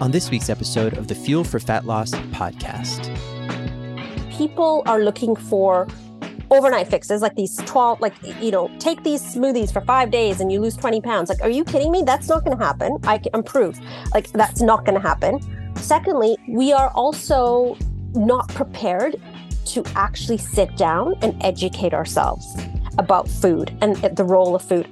on this week's episode of the Fuel for Fat Loss podcast. People are looking for overnight fixes like these 12 like you know take these smoothies for five days and you lose 20 pounds. Like are you kidding me? That's not going to happen. I can improve like that's not going to happen. Secondly we are also not prepared to actually sit down and educate ourselves about food and the role of food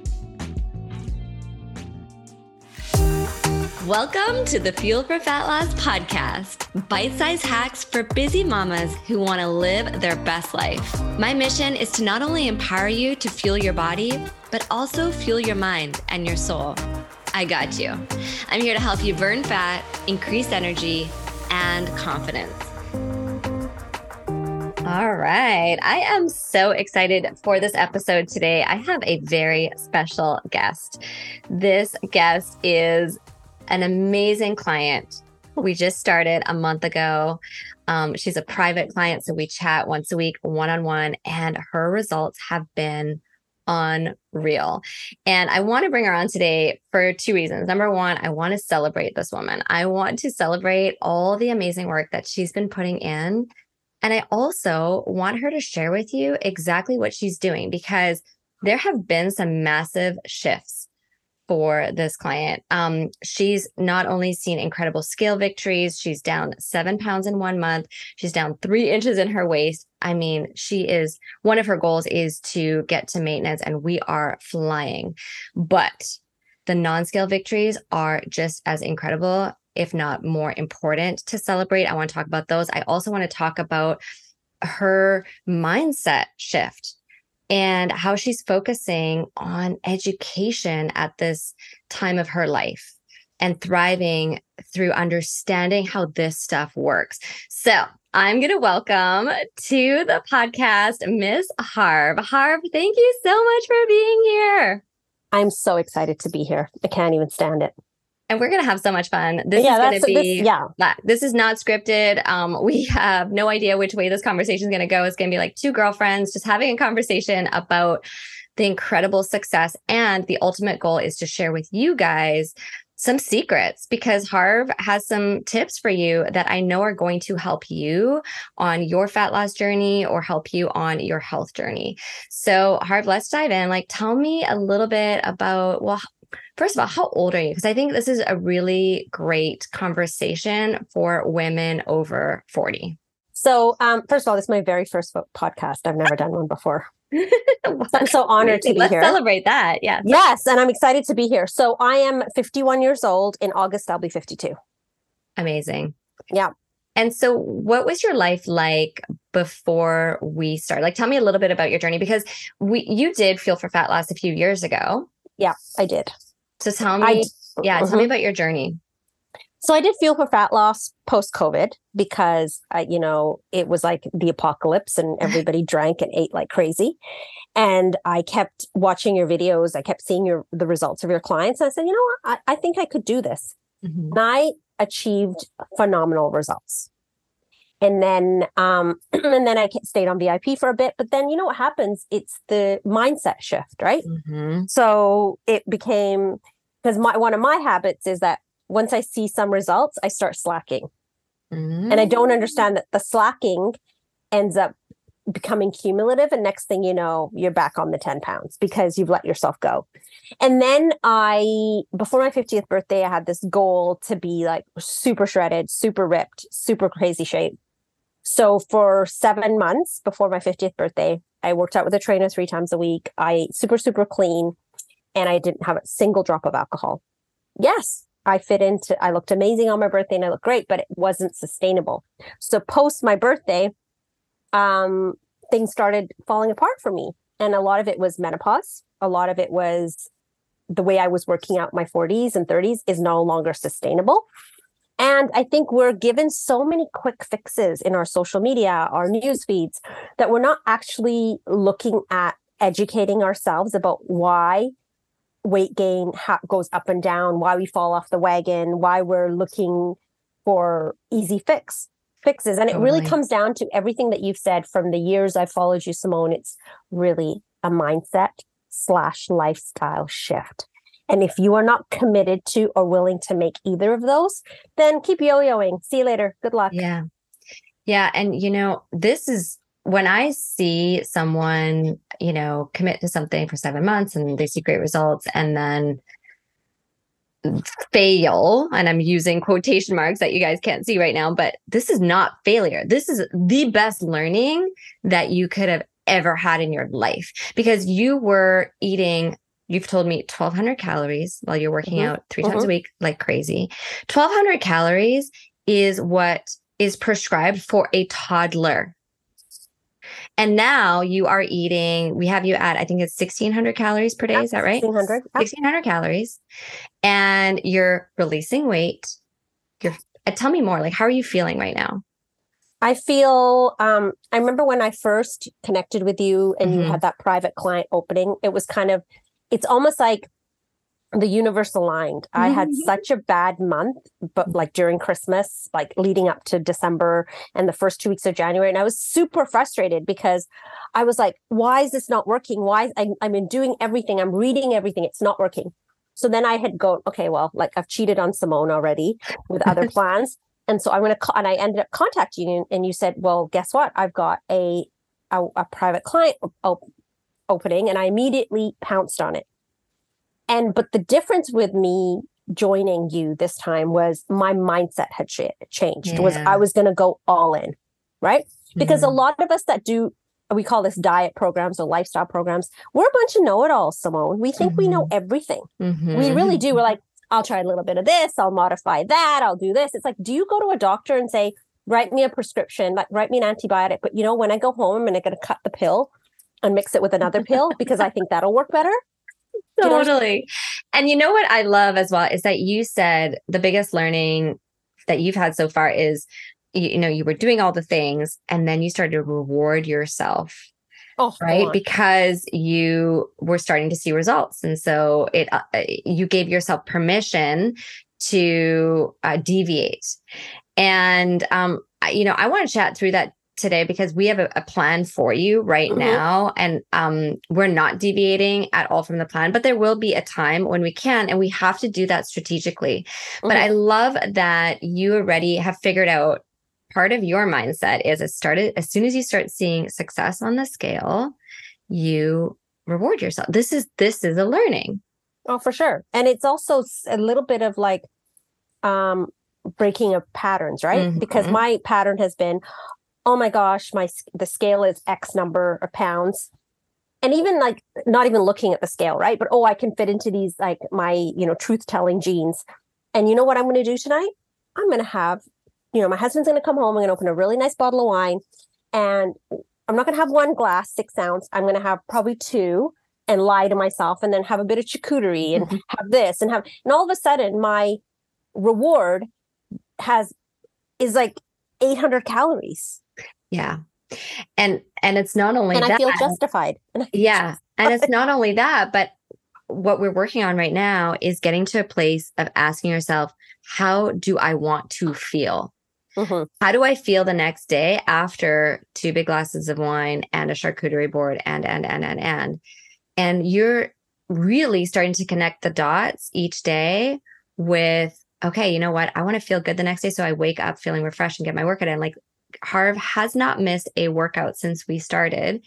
Welcome to the Fuel for Fat Loss podcast, bite sized hacks for busy mamas who want to live their best life. My mission is to not only empower you to fuel your body, but also fuel your mind and your soul. I got you. I'm here to help you burn fat, increase energy, and confidence. All right. I am so excited for this episode today. I have a very special guest. This guest is an amazing client. We just started a month ago. Um, she's a private client, so we chat once a week, one on one, and her results have been unreal. And I want to bring her on today for two reasons. Number one, I want to celebrate this woman. I want to celebrate all the amazing work that she's been putting in. And I also want her to share with you exactly what she's doing because there have been some massive shifts for this client. Um, she's not only seen incredible scale victories, she's down seven pounds in one month, she's down three inches in her waist. I mean, she is one of her goals is to get to maintenance, and we are flying. But the non scale victories are just as incredible, if not more important to celebrate. I want to talk about those. I also want to talk about her mindset shift and how she's focusing on education at this time of her life and thriving through understanding how this stuff works. So, I'm going to welcome to the podcast Miss Harv. Harv, thank you so much for being here. I'm so excited to be here. I can't even stand it and we're gonna have so much fun. This yeah, is gonna be this, yeah. This is not scripted. Um, we have no idea which way this conversation is gonna go. It's gonna be like two girlfriends just having a conversation about the incredible success, and the ultimate goal is to share with you guys some secrets because Harv has some tips for you that I know are going to help you on your fat loss journey or help you on your health journey. So, Harv, let's dive in. Like, tell me a little bit about, well, First of all, how old are you? Because I think this is a really great conversation for women over 40. So, um, first of all, this is my very first podcast. I've never done one before. I'm so honored to be Let's here. celebrate that. Yeah. Yes. And I'm excited to be here. So, I am 51 years old. In August, I'll be 52. Amazing. Yeah. And so, what was your life like before we started? Like, tell me a little bit about your journey because we you did Fuel for Fat Loss a few years ago. Yeah, I did. So tell me, yeah, uh-huh. tell me mm-hmm. about your journey. So I did Fuel for Fat Loss post COVID because I, you know, it was like the apocalypse and everybody drank and ate like crazy. And I kept watching your videos. I kept seeing your the results of your clients. And I said, you know what? I, I think I could do this. Mm-hmm. And I achieved phenomenal results and then um and then i stayed on vip for a bit but then you know what happens? It's the mindset shift right? Mm-hmm. so it became because my one of my habits is that once i see some results i start slacking. Mm-hmm. and i don't understand that the slacking ends up becoming cumulative and next thing you know you're back on the 10 pounds because you've let yourself go. And then i before my 50th birthday i had this goal to be like super shredded super ripped super crazy shape so for seven months before my 50th birthday, I worked out with a trainer three times a week. I ate super, super clean and I didn't have a single drop of alcohol. Yes, I fit into, I looked amazing on my birthday and I looked great, but it wasn't sustainable. So post my birthday, um, things started falling apart for me. And a lot of it was menopause. A lot of it was the way I was working out my 40s and 30s is no longer sustainable. And I think we're given so many quick fixes in our social media, our news feeds, that we're not actually looking at educating ourselves about why weight gain ha- goes up and down, why we fall off the wagon, why we're looking for easy fix fixes. And it totally. really comes down to everything that you've said from the years I've followed you, Simone. It's really a mindset slash lifestyle shift. And if you are not committed to or willing to make either of those, then keep yo yoing. See you later. Good luck. Yeah. Yeah. And, you know, this is when I see someone, you know, commit to something for seven months and they see great results and then fail and i'm using quotation marks that you guys can't see right now but this is not failure this is the best learning that you could have ever had in your life because you were eating you've told me 1200 calories while you're working mm-hmm. out 3 mm-hmm. times a mm-hmm. week like crazy 1200 calories is what is prescribed for a toddler and now you are eating, we have you at, I think it's 1600 calories per day. Yeah, is that right? 1600. 1600 calories. And you're releasing weight. You're, uh, tell me more. Like, how are you feeling right now? I feel, um, I remember when I first connected with you and mm-hmm. you had that private client opening, it was kind of, it's almost like the universe aligned. Mm-hmm. I had mm-hmm. such a bad month, but like during Christmas, like leading up to December and the first two weeks of January. And I was super frustrated because I was like, why is this not working? Why I, I'm doing everything, I'm reading everything, it's not working. So then I had go, okay, well, like I've cheated on Simone already with other plans. And so I'm going to, and I ended up contacting you and you said, well, guess what? I've got a, a, a private client opening and I immediately pounced on it and but the difference with me joining you this time was my mindset had changed yeah. was i was going to go all in right because mm-hmm. a lot of us that do we call this diet programs or lifestyle programs we're a bunch of know-it-alls simone we think mm-hmm. we know mm-hmm. everything mm-hmm. we really do we're like i'll try a little bit of this i'll modify that i'll do this it's like do you go to a doctor and say write me a prescription like write me an antibiotic but you know when i go home and i'm going to cut the pill and mix it with another pill because i think that'll work better. Totally. And you know what I love as well is that you said the biggest learning that you've had so far is you, you know you were doing all the things and then you started to reward yourself Oh, right? because you were starting to see results. And so it uh, uh, you gave yourself permission to uh, deviate. And um you know i want to chat through that today because we have a, a plan for you right mm-hmm. now and um, we're not deviating at all from the plan but there will be a time when we can and we have to do that strategically mm-hmm. but i love that you already have figured out part of your mindset is it started as soon as you start seeing success on the scale you reward yourself this is this is a learning oh for sure and it's also a little bit of like um breaking of patterns right mm-hmm. because my pattern has been oh my gosh, my the scale is X number of pounds. And even like not even looking at the scale, right? But oh, I can fit into these like my, you know, truth telling jeans. And you know what I'm going to do tonight? I'm going to have, you know, my husband's going to come home. I'm going to open a really nice bottle of wine. And I'm not going to have one glass, six ounce. I'm going to have probably two and lie to myself and then have a bit of charcuterie and mm-hmm. have this and have, and all of a sudden my reward has, is like 800 calories. Yeah. And and it's not only and that, I feel justified. yeah. And it's not only that, but what we're working on right now is getting to a place of asking yourself, how do I want to feel? Mm-hmm. How do I feel the next day after two big glasses of wine and a charcuterie board and and and and and and you're really starting to connect the dots each day with okay, you know what? I want to feel good the next day. So I wake up feeling refreshed and get my workout in. Like Harv has not missed a workout since we started.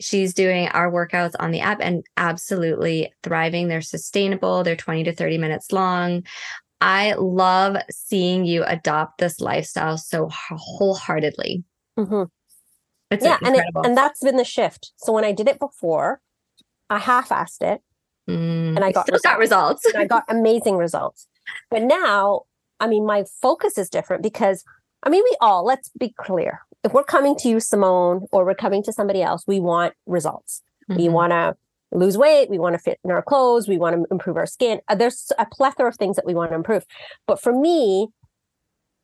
She's doing our workouts on the app and absolutely thriving. They're sustainable, they're 20 to 30 minutes long. I love seeing you adopt this lifestyle so wholeheartedly. Mm-hmm. yeah, and it, and that's been the shift. So when I did it before, I half-assed it, mm, and I got results. got results. I got amazing results. But now, I mean, my focus is different because I mean, we all, let's be clear. If we're coming to you, Simone, or we're coming to somebody else, we want results. Mm-hmm. We want to lose weight. We want to fit in our clothes. We want to improve our skin. Uh, there's a plethora of things that we want to improve. But for me,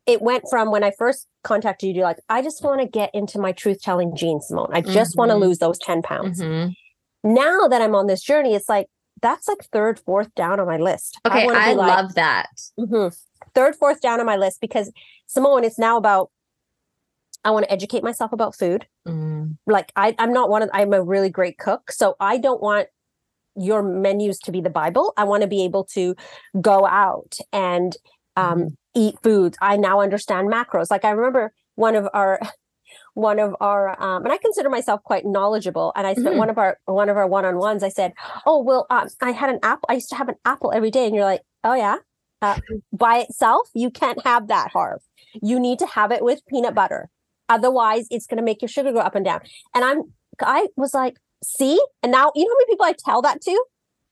it went from when I first contacted you, to like, I just want to get into my truth telling jeans, Simone. I just mm-hmm. want to lose those 10 pounds. Mm-hmm. Now that I'm on this journey, it's like, that's like third, fourth down on my list. Okay, I, I like, love that. Mm-hmm. Third, fourth down on my list because Simone, it's now about I want to educate myself about food. Mm. Like I, I'm not one of I'm a really great cook, so I don't want your menus to be the Bible. I want to be able to go out and um, mm-hmm. eat foods. I now understand macros. Like I remember one of our one of our um, and I consider myself quite knowledgeable. And I said mm-hmm. one of our one of our one on ones. I said, "Oh well, um, I had an apple. I used to have an apple every day." And you're like, "Oh yeah." Uh, by itself, you can't have that, Harv. You need to have it with peanut butter. Otherwise, it's going to make your sugar go up and down. And I'm, I was like, see? And now, you know how many people I tell that to?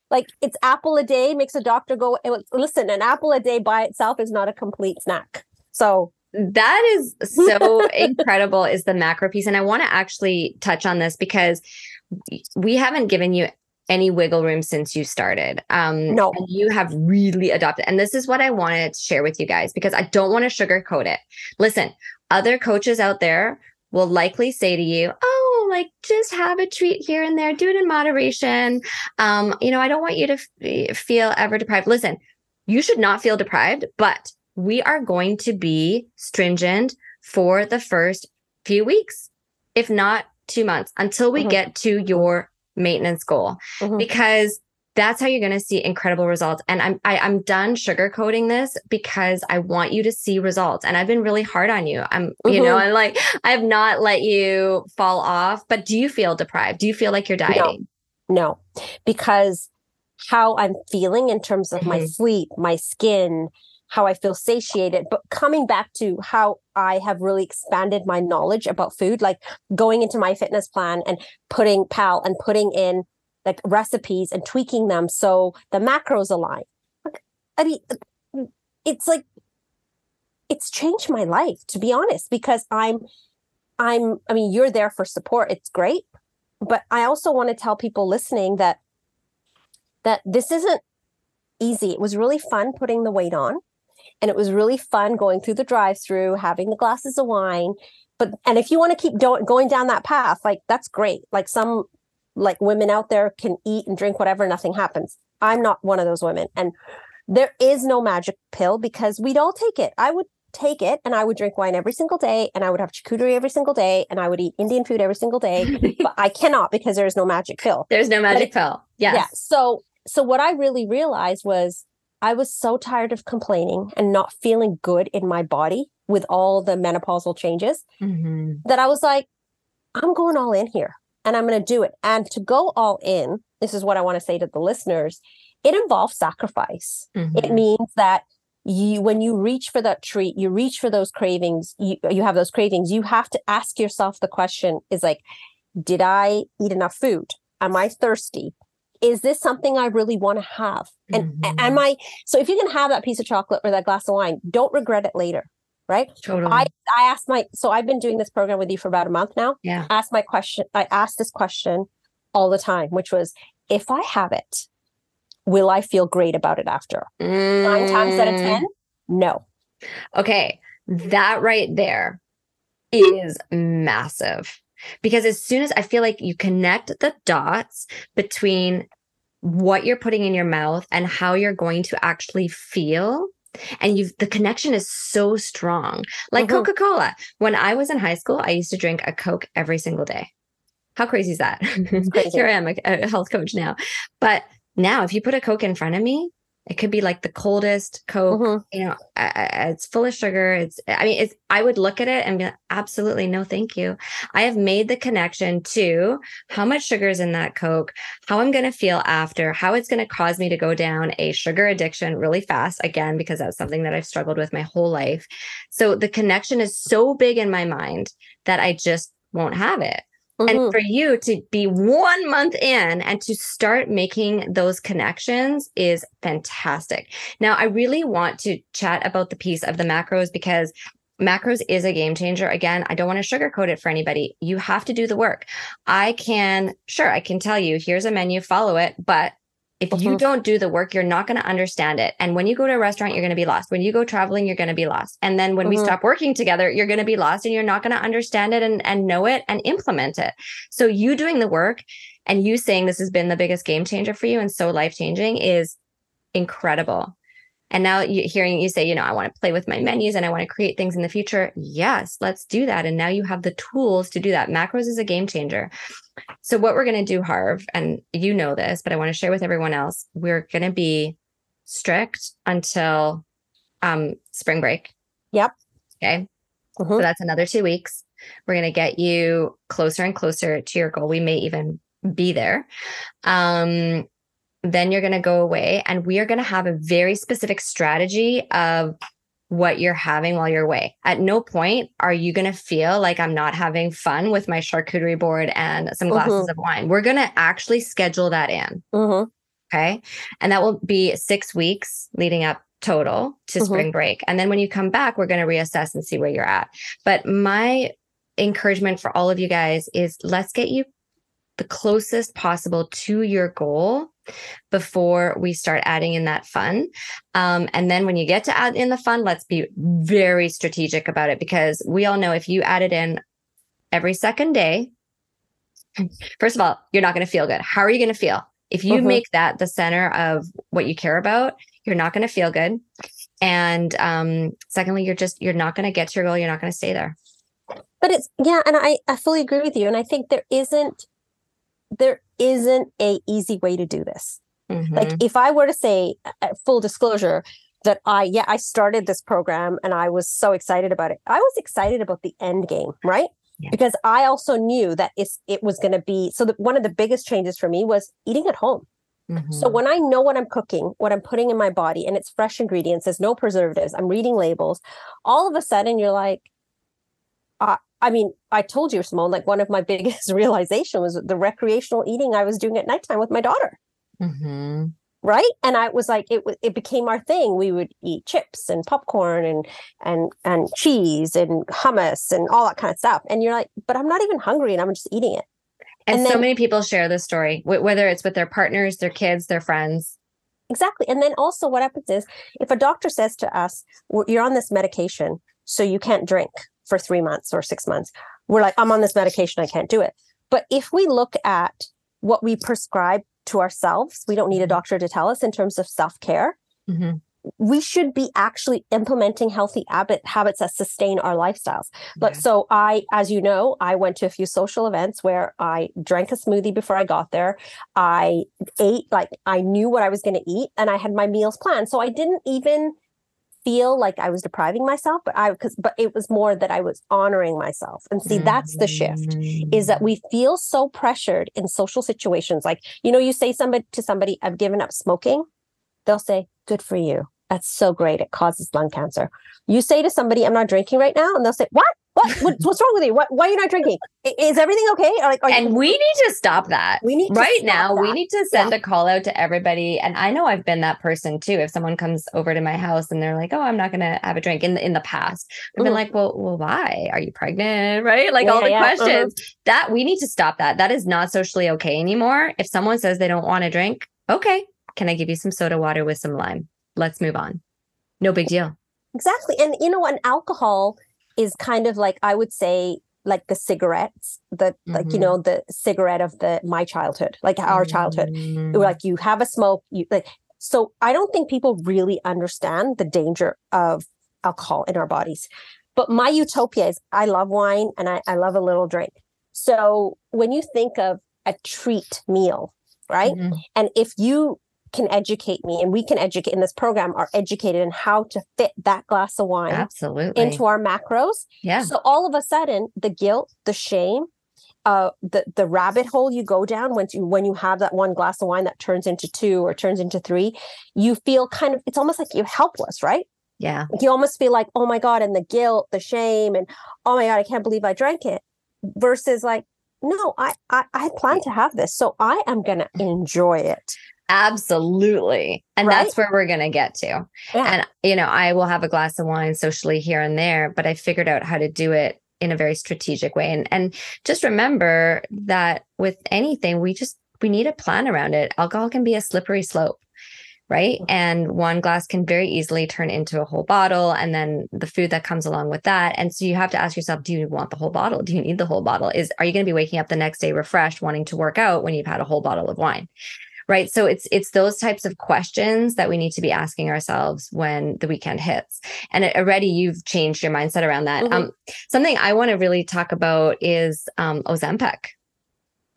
Like, it's apple a day makes a doctor go, listen, an apple a day by itself is not a complete snack. So that is so incredible is the macro piece and i want to actually touch on this because we haven't given you any wiggle room since you started um no. you have really adopted and this is what i wanted to share with you guys because i don't want to sugarcoat it. Listen other coaches out there will likely say to you oh like just have a treat here and there do it in moderation. Um you know i don't want you to f- feel ever deprived. Listen you should not feel deprived but we are going to be stringent for the first few weeks, if not two months, until we mm-hmm. get to your maintenance goal, mm-hmm. because that's how you're going to see incredible results. And I'm I, am i am done sugarcoating this because I want you to see results. And I've been really hard on you. I'm mm-hmm. you know, I'm mm-hmm. like I have not let you fall off. But do you feel deprived? Do you feel like you're dieting? No, no. because how I'm feeling in terms of my mm-hmm. sleep, my skin, how I feel satiated. But coming back to how I have really expanded my knowledge about food, like going into my fitness plan and putting PAL and putting in like recipes and tweaking them so the macros align. I mean, it's like it's changed my life to be honest because I'm I'm I mean you're there for support it's great but I also want to tell people listening that that this isn't easy it was really fun putting the weight on and it was really fun going through the drive through having the glasses of wine. But and if you want to keep do- going down that path like that's great. Like some like women out there can eat and drink whatever nothing happens. I'm not one of those women and there is no magic pill because we'd all take it. I would take it and i would drink wine every single day and i would have charcuterie every single day and i would eat indian food every single day but i cannot because there is no magic pill. There's no magic pill. Yes. yeah so so what i really realized was I was so tired of complaining and not feeling good in my body with all the menopausal changes mm-hmm. that I was like, I'm going all in here and I'm going to do it. And to go all in, this is what I want to say to the listeners it involves sacrifice. Mm-hmm. It means that you when you reach for that treat you reach for those cravings you, you have those cravings you have to ask yourself the question is like did i eat enough food am i thirsty is this something I really want to have? And mm-hmm. am I so if you can have that piece of chocolate or that glass of wine, don't regret it later. Right. Totally. I, I asked my so I've been doing this program with you for about a month now. Yeah. Ask my question. I asked this question all the time, which was if I have it, will I feel great about it after? Mm. Nine times out of ten, mm. no. Okay. That right there is massive because as soon as I feel like you connect the dots between what you're putting in your mouth and how you're going to actually feel and you the connection is so strong. Like mm-hmm. coca-cola. When i was in high school i used to drink a coke every single day. How crazy is that? Crazy. here i am a, a health coach now. But now if you put a coke in front of me it could be like the coldest Coke, mm-hmm. you know, it's full of sugar. It's, I mean, it's, I would look at it and be like, absolutely no, thank you. I have made the connection to how much sugar is in that Coke, how I'm going to feel after, how it's going to cause me to go down a sugar addiction really fast. Again, because that's something that I've struggled with my whole life. So the connection is so big in my mind that I just won't have it. Mm-hmm. And for you to be one month in and to start making those connections is fantastic. Now, I really want to chat about the piece of the macros because macros is a game changer. Again, I don't want to sugarcoat it for anybody. You have to do the work. I can, sure, I can tell you, here's a menu, follow it, but if you don't do the work, you're not going to understand it. And when you go to a restaurant, you're going to be lost. When you go traveling, you're going to be lost. And then when mm-hmm. we stop working together, you're going to be lost and you're not going to understand it and, and know it and implement it. So you doing the work and you saying this has been the biggest game changer for you and so life changing is incredible. And now you hearing you say, you know, I want to play with my menus and I want to create things in the future. Yes, let's do that. And now you have the tools to do that. Macros is a game changer. So, what we're going to do, Harv, and you know this, but I want to share with everyone else, we're going to be strict until um, spring break. Yep. Okay. Mhm. So, that's another two weeks. We're going to get you closer and closer to your goal. We may even be there. Um, then you're going to go away, and we are going to have a very specific strategy of what you're having while you're away. At no point are you going to feel like I'm not having fun with my charcuterie board and some glasses of wine. We're going to actually schedule that in. Mhm. Okay. And that will be six weeks leading up total to Mhm. spring break. And then when you come back, we're going to reassess and see where you're at. But my encouragement for all of you guys is let's get you the closest possible to your goal before we start adding in that fun. Um, and then when you get to add in the fun, let's be very strategic about it because we all know if you add it in every second day, first of all, you're not going to feel good. How are you going to feel? If you Mhm. make that the center of what you care about, you're not going to feel good. And um, secondly, you're just you're not going to get to your goal. You're not going to stay there. but it's yeah and i i fully agree with you and i think there isn't there isn't a easy way to do this like Mhm. if i were to say uh, full disclosure that i yeah i started this program and i was so excited about it i was excited about the end game right Yeah. because i also knew that it's it was going to be so that one of the biggest changes for me was eating at home so Mhm. when i know what i'm cooking what i'm putting in my body and it's fresh ingredients there's no preservatives i'm reading labels all of a sudden you're like uh, i mean i told you simone like one of my biggest realization was the recreational eating i was doing at nighttime with my daughter. Mhm. right? And i was like it it became our thing. We would eat chips and popcorn and and and cheese and hummus and all that kind of stuff. And you're like but i'm not even hungry and i'm just eating it. And, And so many people share this story, whether it's with their partners, their kids, their friends. exactly. And then also what happens is if a doctor says to us "Well, you're on this medication so you can't drink for three months or six months we're like i'm on this medication i can't do it but if we look at what we prescribe to ourselves we don't need a doctor to tell us in terms of self-care Mhm. we should be actually implementing healthy habit habits that sustain our lifestyles. But Yeah. so I, as you know, I went to a few social events where I drank a smoothie before I got there. I ate like I knew what I was going to eat and I had my meals planned. So I didn't even feel like I was depriving myself, but I because but it was more that I was honoring myself. And see, that's the shift is that mm. we feel so pressured in social situations. Like, you know, you say somebody to somebody, I've given up smoking, they'll say, Good for you. That's so great. It causes lung cancer. You say to somebody, I'm not drinking right now, and they'll say, What? What? what what's wrong with you? What, why are you not drinking? Is everything okay? Or like, are you- and we need to stop that. we need to right now we need to send a call out to everybody and i know i've been that person too if someone comes over to my house and they're like oh i'm not going to have a drink in the, in the past i've been Mhm. like well well why are you pregnant right like Yeah, all the yeah, uh-huh. questions that we need to stop that that is not socially okay anymore if someone says they don't want to drink okay can i give you some soda water with some lime let's move on no big deal Exactly. And you know what? Alcohol is kind of like, I would say, like the cigarettes, the like, you Mhm. know, the cigarette of the my childhood, like our childhood. Mm. like you have a smoke you like so i don't think people really understand the danger of alcohol in our bodies but my utopia is i love wine and i, I love a little drink so when you think of a treat meal right Mhm. and if you can educate me and we can educate in this program are educated in how to fit that glass of wine absolutely into our macros yeah so all of a sudden, the guilt, the shame, uh, the the rabbit hole you go down when you when you have that one glass of wine that turns into two or turns into three, you feel kind of it's almost like you're helpless, right? yeah You almost feel like, oh my god, and the guilt, the shame, and oh my god, I can't believe I drank it. Versus like, no, I I, I plan to have this, so I am gonna enjoy it. Absolutely. And Right? that's where we're going to get to. Yeah. And, you know, I will have a glass of wine socially here and there, but I figured out how to do it in a very strategic way. And, and just remember that with anything, we just, we need a plan around it. Alcohol can be a slippery slope. Right. Mm-hmm. And one glass can very easily turn into a whole bottle and then the food that comes along with that. And so you have to ask yourself, do you want the whole bottle? Do you need the whole bottle? Is are you going to be waking up the next day refreshed, wanting to work out when you've had a whole bottle of wine? Right so it's it's those types of questions that we need to be asking ourselves when the weekend hits and it, already you've changed your mindset around that Mhm. um something i want to really talk about is um ozempic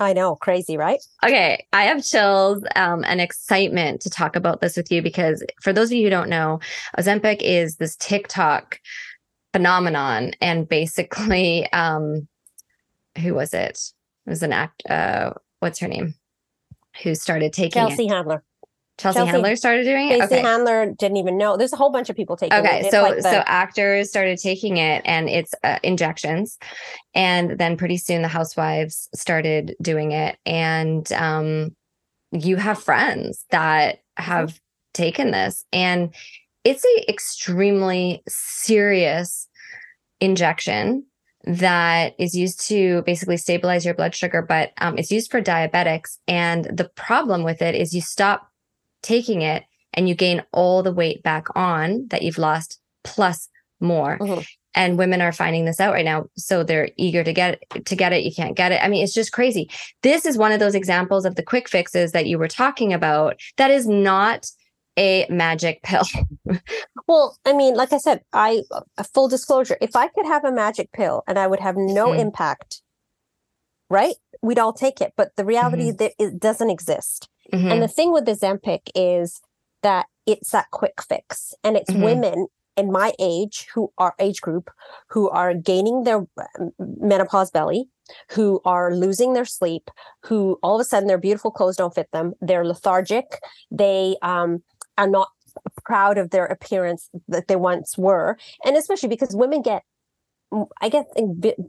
I know, crazy, right? Okay, I have chills um, and excitement to talk about this with you because for those of you who don't know, Ozempic is this TikTok phenomenon, and basically, um, who was it? It was an act. Uh, what's her name? Who started taking Chelsea it? Handler. Chelsea, Chelsea- Handler started doing it. Stacey Handler didn't even know. There's a whole bunch of people taking it. Okay, so like the- so actors started taking it, and it's uh, injections, and then pretty soon the housewives started doing it, and um, you have friends that have taken this, and it's a extremely serious injection that is used to basically stabilize your blood sugar, but um, it's used for diabetics, and the problem with it is you stop taking it and you gain all the weight back on that you've lost plus more. Mhm. And women are finding this out right now. So they're eager to get it, to get it. You can't get it. I mean, it's just crazy. This is one of those examples of the quick fixes that you were talking about. That is not a magic pill. Well, I mean, like I said, I full disclosure, if I could have a magic pill and I would have no Mhm. impact, right? We'd all take it. But the reality that it doesn't exist. Mhm. And the thing with the Ozempic is that it's that quick fix. And it's Mhm. women in my age who are age group who are gaining their um, menopause belly, who are losing their sleep, who all of a sudden their beautiful clothes don't fit them. They're lethargic. They um, are not proud of their appearance that they once were. And especially because women get, I guess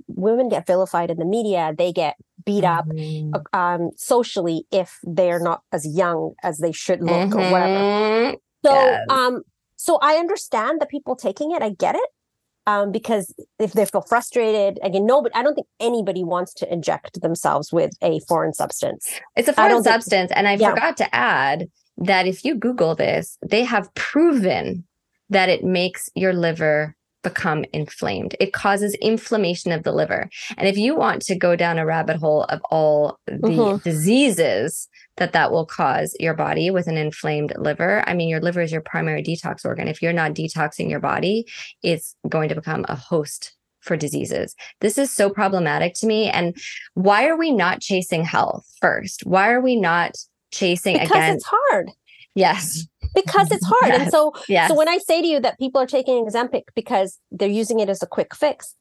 women get vilified in the media. They get beat up Mhm. um, socially if they're not as young as they should look or whatever. Mhm. So, Yes. um, so I understand the people taking it. I get it. Um, because if they feel frustrated, again, no, but I don't think anybody wants to inject themselves with a foreign substance. It's a foreign don't think- substance. And I Yeah. forgot to add that if you Google this, they have proven that it makes your liver become inflamed. It causes inflammation of the liver. And if you want to go down a rabbit hole of all the Mhm. diseases that that will cause your body with an inflamed liver, I mean, your liver is your primary detox organ. If you're not detoxing your body, it's going to become a host for diseases. This is so problematic to me. And why are we not chasing health first? Why are we not chasing Because again? it's hard. Yes. Because it's hard. And so Yes. So when I say to you that people are taking Ozempic because they're using it as a quick fix,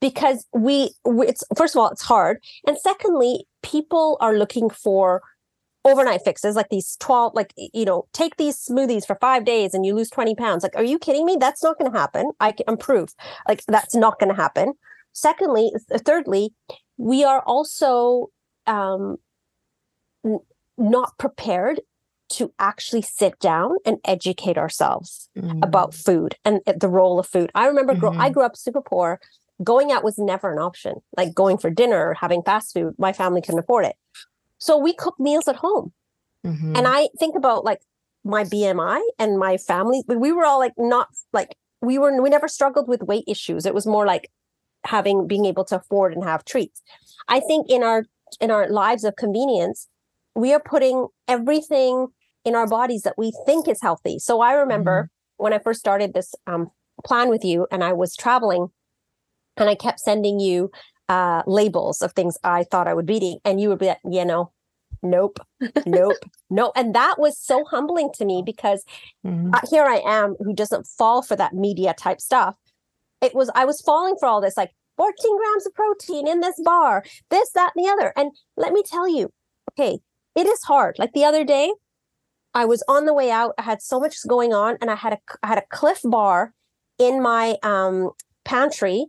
because we, it's first of all it's hard, and secondly, people are looking for overnight fixes like these 12 like you know take these smoothies for five days and you lose 20 pounds like are you kidding me that's not going to happen i can prove like that's not going to happen secondly th- thirdly we are also um not prepared to actually sit down and educate ourselves about food and uh, the role of food. I remember grow- I grew up super poor. Going out was never an option. Like going for dinner or having fast food, my family couldn't afford it. So we cooked meals at home. Mhm. And I think about like my BMI and my family. We were all like not like we were we never struggled with weight issues. It was more like having being able to afford and have treats. I think in our in our lives of convenience, we are putting everything in our bodies that we think is healthy. So I remember when I first started this um, plan with you, and I was traveling, and I kept sending you uh, labels of things I thought I would be eating, and you would be like, you know, nope, nope, no, and that was so humbling to me because Mhm. uh, here I am who doesn't fall for that media type stuff. It was I was falling for all this like 14 grams of protein in this bar, this, that, and the other. And let me tell you, okay, it is hard. Like the other day, I was on the way out. I had so much going on, and I had a I had a Clif Bar in my um pantry,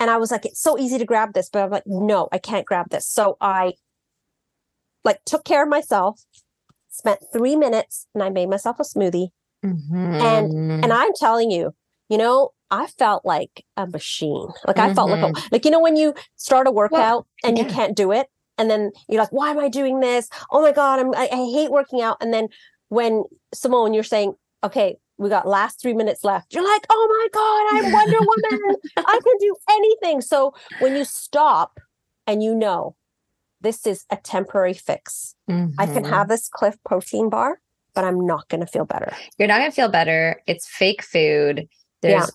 and I was like, it's so easy to grab this, but I'm like, no, I can't grab this. So I like took care of myself, spent three minutes, and I made myself a smoothie. Mhm. And I'm telling you, you know, I felt like a machine. Like I felt like a, like you know when you start a workout and you can't do it, and then you're like, why am I doing this? Oh my god, I'm I, I hate working out. And then when Simone, you're saying, okay, we got last three minutes left. You're like, oh my god, I'm Wonder Woman. I can do anything. So when you stop and you know this is a temporary fix, I can Mhm. have this Clif protein bar, but I'm not going to feel better. You're not going to feel better. It's fake food. There's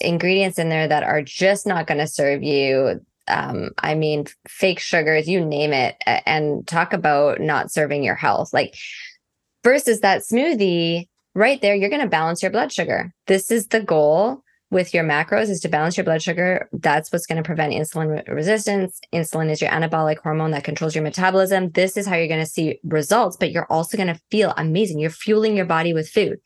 ingredients in there that are just not going to serve you. Um, I mean, fake sugars, you name it, and talk about not serving your health. Like, versus that smoothie, right there, you're going to balance your blood sugar. This is the goal with your macros is to balance your blood sugar. That's what's going to prevent insulin re- resistance. Insulin is your anabolic hormone that controls your metabolism. This is how you're going to see results, but you're also going to feel amazing. You're fueling your body with food.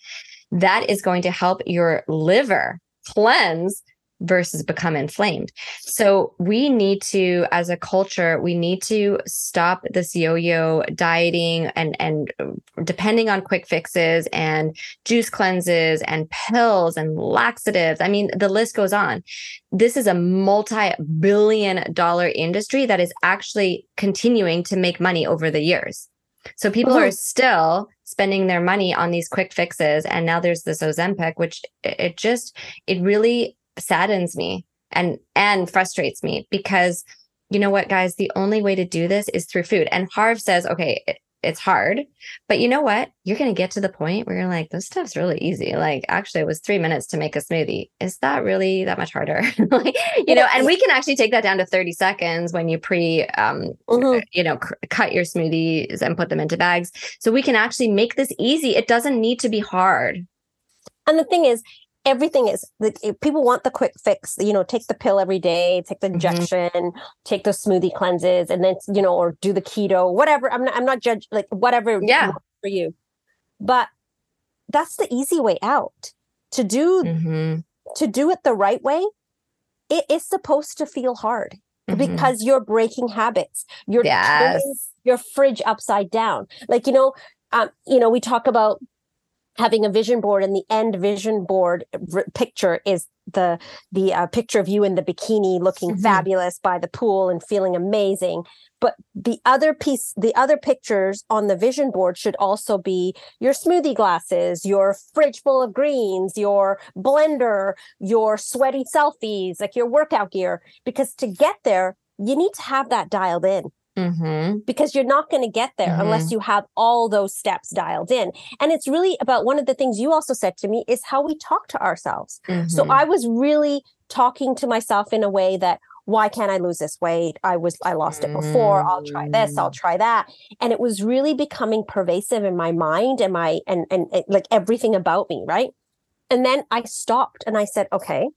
That is going to help your liver cleanse versus become inflamed. So we need to as a culture we need to stop this yo-yo dieting and and um, depending on quick fixes and juice cleanses and pills and laxatives. I mean the list goes on. This is a multi-billion dollar industry that is actually continuing to make money over the years. So people are still spending their money on these quick fixes and now there's this Ozempic which it just it really saddens me and and frustrates me because you know what guys? The only way to do this is through food. And harv says okay it, it's hard but you know what? You're going to get to the point where you're like this stuff's really easy. Like actually it was three minutes to make a smoothie. Is that really that much harder? Like you know and we can actually take that down to 30 seconds when you pre um mm-hmm. you know cr- cut your smoothies and put them into bags. So we can actually make this easy. It doesn't need to be hard. And the thing is everything is like people want the quick fix you know take the pill every day take the mm-hmm. injection mm-hmm. take the smoothie cleanses and then you know or do the keto whatever i'm not i'm not judge like whatever yeah for you but that's the easy way out to do mm-hmm. to do it the right way it is supposed to feel hard mm-hmm. because you're breaking habits you're yes. your fridge upside down like you know um, you know we talk about having a vision board and the end vision board r- picture is the the uh, picture of you in the bikini looking mm-hmm. fabulous by the pool and feeling amazing but the other piece the other pictures on the vision board should also be your smoothie glasses your fridge full of greens your blender your sweaty selfies like your workout gear because to get there you need to have that dialed in Mm-hmm. because you're not going to get there mm-hmm. unless you have all those steps dialed in. And it's really about one of the things you also said to me is how we talk to ourselves. Mm-hmm. So I was really talking to myself in a way that why can't I lose this weight? I was I lost it before. I'll try this. I'll mm. try that. And it was really becoming pervasive in my mind and my and and, and like everything about me, right? And then I stopped and I said, okay,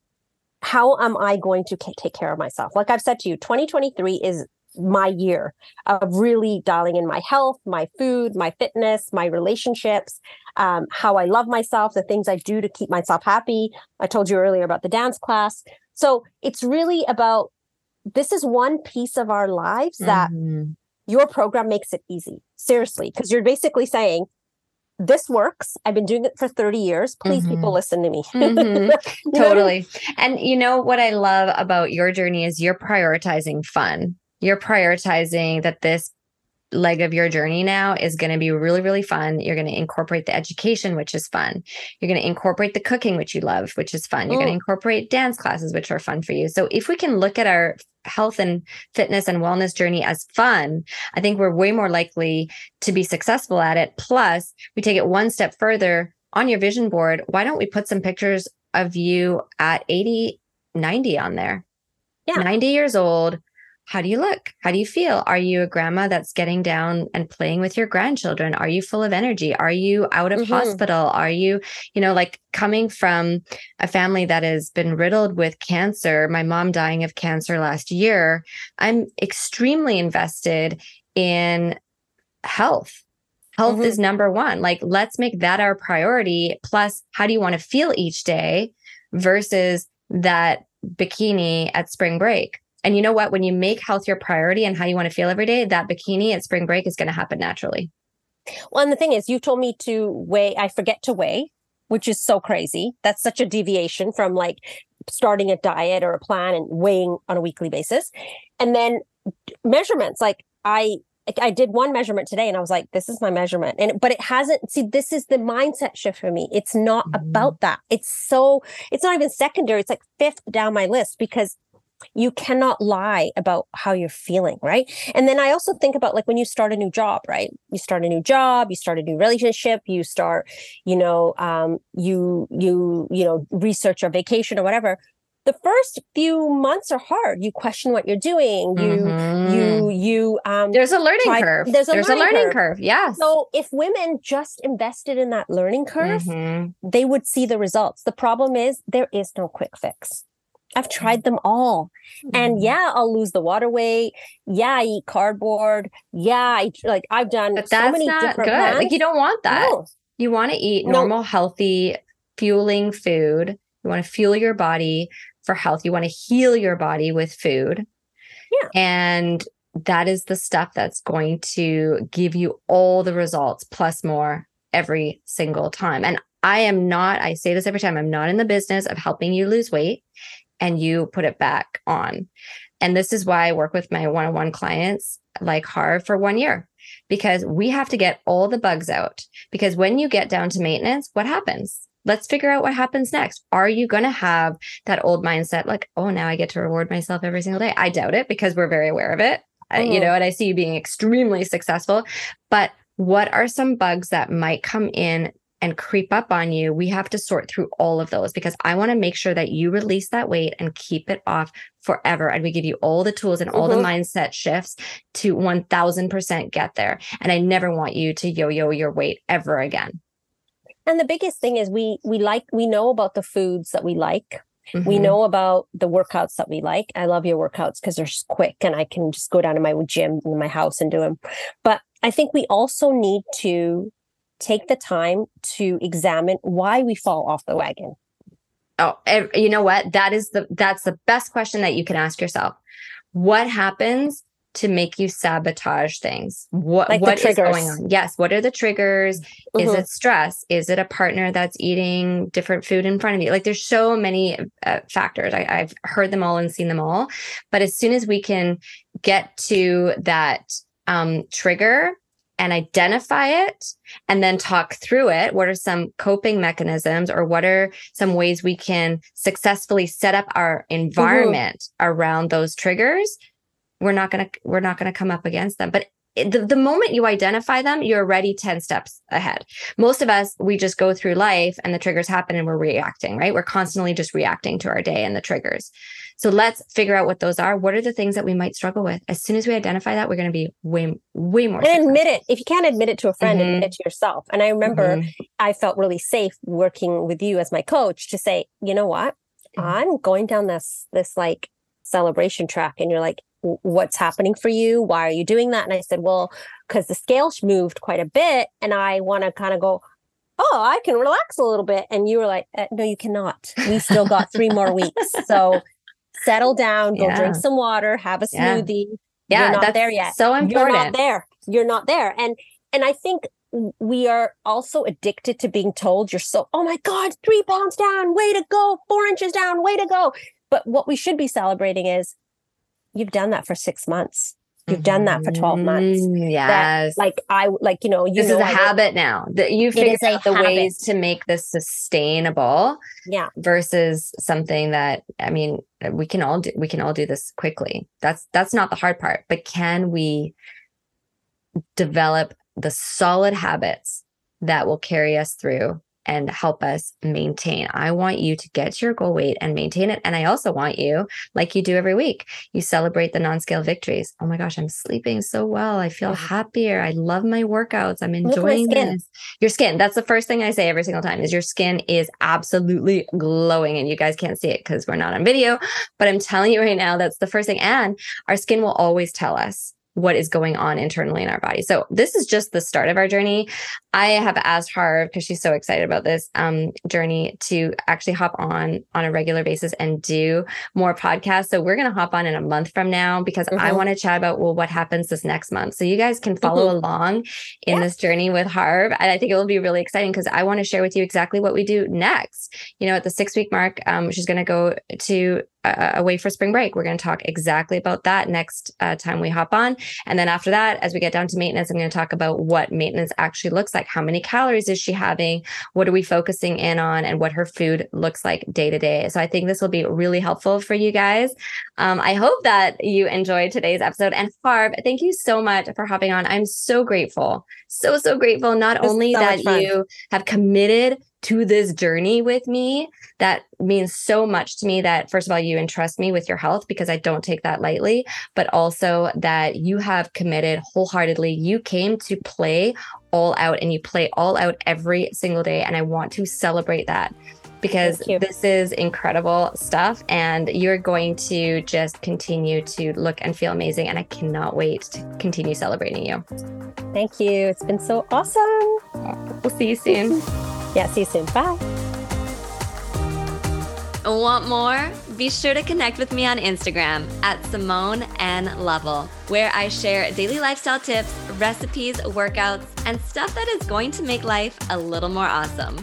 how am I going to take care of myself? Like I've said to you, 2023 is my year of really dialing in my health, my food, my fitness, my relationships, um, how I love myself, the things I do to keep myself happy. I told you earlier about the dance class. So it's really about this is one piece of our lives that mm-hmm. your program makes it easy. Seriously, because you're basically saying, this works. I've been doing it for 30 years. Please, mm-hmm. people, listen to me. mm-hmm. Totally. And you know what I love about your journey is you're prioritizing fun you're prioritizing that this leg of your journey now is going to be really really fun. You're going to incorporate the education which is fun. You're going to incorporate the cooking which you love which is fun. You're going to mm. incorporate dance classes which are fun for you. So if we can look at our health and fitness and wellness journey as fun i think we're way more likely to be successful at it. Plus we take it one step further on your vision board. Why don't we put some pictures of you at 80 90 on there? Yeah. 90 years old how do you look? How do you feel? Are you a grandma that's getting down and playing with your grandchildren? Are you full of energy? Are you out of mm-hmm. hospital? Are you, you know, like coming from a family that has been riddled with cancer, my mom dying of cancer last year? I'm extremely invested in health. Health mm-hmm. is number one. Like, let's make that our priority. Plus, how do you want to feel each day versus that bikini at spring break? And you know what? When you make health your priority and how you want to feel every day, that bikini at spring break is going to happen naturally. Well, and the thing is, you told me to weigh, I forget to weigh, which is so crazy. That's such a deviation from like starting a diet or a plan and weighing on a weekly basis. And then measurements, like I, I did one measurement today and I was like, this is my measurement. And but it hasn't see, this is the mindset shift for me. It's not mm-hmm. about that. It's so it's not even secondary. It's like fifth down my list because you cannot lie about how you're feeling right and then i also think about like when you start a new job right you start a new job you start a new relationship you start you know um, you you you know research a vacation or whatever the first few months are hard. You question what you're doing. You Mhm. you you um There's a learning try- curve. there's a learning learning curve. curve. Yes. so if women just invested in that learning curve, Mhm. they would see the results. The problem is there is no quick fix. I've tried them all. And Mhm. yeah, I'll lose the water weight. Yeah, I eat cardboard. Yeah, I like I've done But so that's many not different good. Like you don't want that. No. You want to eat No. normal, healthy, fueling food. You want to fuel your body for health. You want to heal your body with food. Yeah. And that is the stuff that's going to give you all the results plus more every single time. And I am not, I say this every time, I'm not in the business of helping you lose weight and you put it back on. And this is why I work with my one on one clients like Harv for one year because we have to get all the bugs out. Because when you get down to maintenance, what happens? Let's figure out what happens next. Are you going to have that old mindset like, oh, now I get to reward myself every single day? I doubt it because we're very aware of it. I- you Mhm. know, and I see you being extremely successful. But what are some bugs that might come in and creep up on you? We have to sort through all of those because I want to make sure that you release that weight and keep it off forever. And we give you all the tools and all Mhm. the mindset shifts to 1000% get there. And I never want you to yo yo your weight ever again. And the biggest thing is we we like we know about the foods that we like. We Mhm. know about the workouts that we like. I love your workouts because they're quick and I can just go down to my gym in my house and do them. But I think we also need to take the time to examine why we fall off the wagon. Oh, you know what? That is the that's the best question that you can ask yourself. What happens to make you sabotage things? What Like what is going on? Yes, what are the triggers? Is Mhm. it stress? Is it a partner that's eating different food in front of you? Like there's so many uh, factors. I, I've heard them all and seen them all. But as soon as we can get to that um, trigger and identify it and then talk through it, what are some coping mechanisms or what are some ways we can successfully set up our mm-hmm. environment around those triggers? We're not going to we're not going to come up against them. But the, the moment you identify them, you're already 10 steps ahead. Most of us, we just go through life and the triggers happen and we're reacting, right? We're constantly just reacting to our day and the triggers. So let's figure out what those are. What are the things that we might struggle with? As soon as we identify that, we're going to be way, way more. And admit it. If you can't admit it to a friend, Mhm. admit it to yourself. And I remember Mhm. I felt really safe working with you as my coach to say, you know what? Mhm. I'm going down this this like celebration track and you're like "W- what's happening for you? Why are you doing that? And I said, well, cuz the scale moved quite a bit and I want to kind of go Oh, I can relax a little bit. And you were like, uh, no, you cannot. We still got three more weeks. So settle down, go Yeah. drink some water, have a smoothie. Yeah, You're not that's there yet so important. you're not there you're not there and and i think we are also addicted to being told you're so oh my god three pounds down way to go four inches down way to go but what we should be celebrating is you've done that for six months. You've done that for 12 months. Mm, Yes. like i like you know you this know is a I habit now that you figured out the habit. ways to make this sustainable yeah. versus something that i mean we can all do we can all do this quickly. That's that's not the hard part but can we develop the solid habits that will carry us through and help us maintain. I want you to get to your goal weight and maintain it. And I also want you, like you do every week, you celebrate the non scale victories. Oh my gosh, I'm sleeping so well. I feel happier. I love my workouts. I'm Look at my enjoying this. Your skin. That's the first thing I say every single time is your skin is absolutely glowing. And you guys can't see it because we're not on video. But I'm telling you right now, that's the first thing. And our skin will always tell us what is going on internally in our body. So this is just the start of our journey. I have asked Harv because she's so excited about this um, journey to actually hop on on a regular basis and do more podcasts. So we're going to hop on in a month from now because I Mhm. want to chat about well what happens this next month. So you guys can follow along in Yeah. this journey with Harv, and I think it will be really exciting because I want to share with you exactly what we do next. You know, at the six week mark, um, she's going to go to uh, away for spring break. We're going to talk exactly about that next uh, time we hop on. And then after that, as we get down to maintenance, I'm going to talk about what maintenance actually looks like. How many calories is she having? What are we focusing in on? And what her food looks like day to day. So I think this will be really helpful for you guys. Um, I hope that you enjoyed today's episode. And Harv, thank you so much for hopping on. I'm so grateful. So, so grateful. Not only so that you have committed to this journey with me that means so much to me that first of all you entrust me with your health because I don't take that lightly but also that you have committed wholeheartedly. You came to play all out and you play all out every single day and I want to celebrate that because this is incredible stuff and you're going to just continue to look and feel amazing and I cannot wait to continue celebrating you. Thank you. It's been so awesome. We'll see you soon. yeah, see you soon. Bye. Want more? Be sure to connect with me on Instagram at Simone N Lovell, where I share daily lifestyle tips, recipes, workouts, and stuff that is going to make life a little more awesome.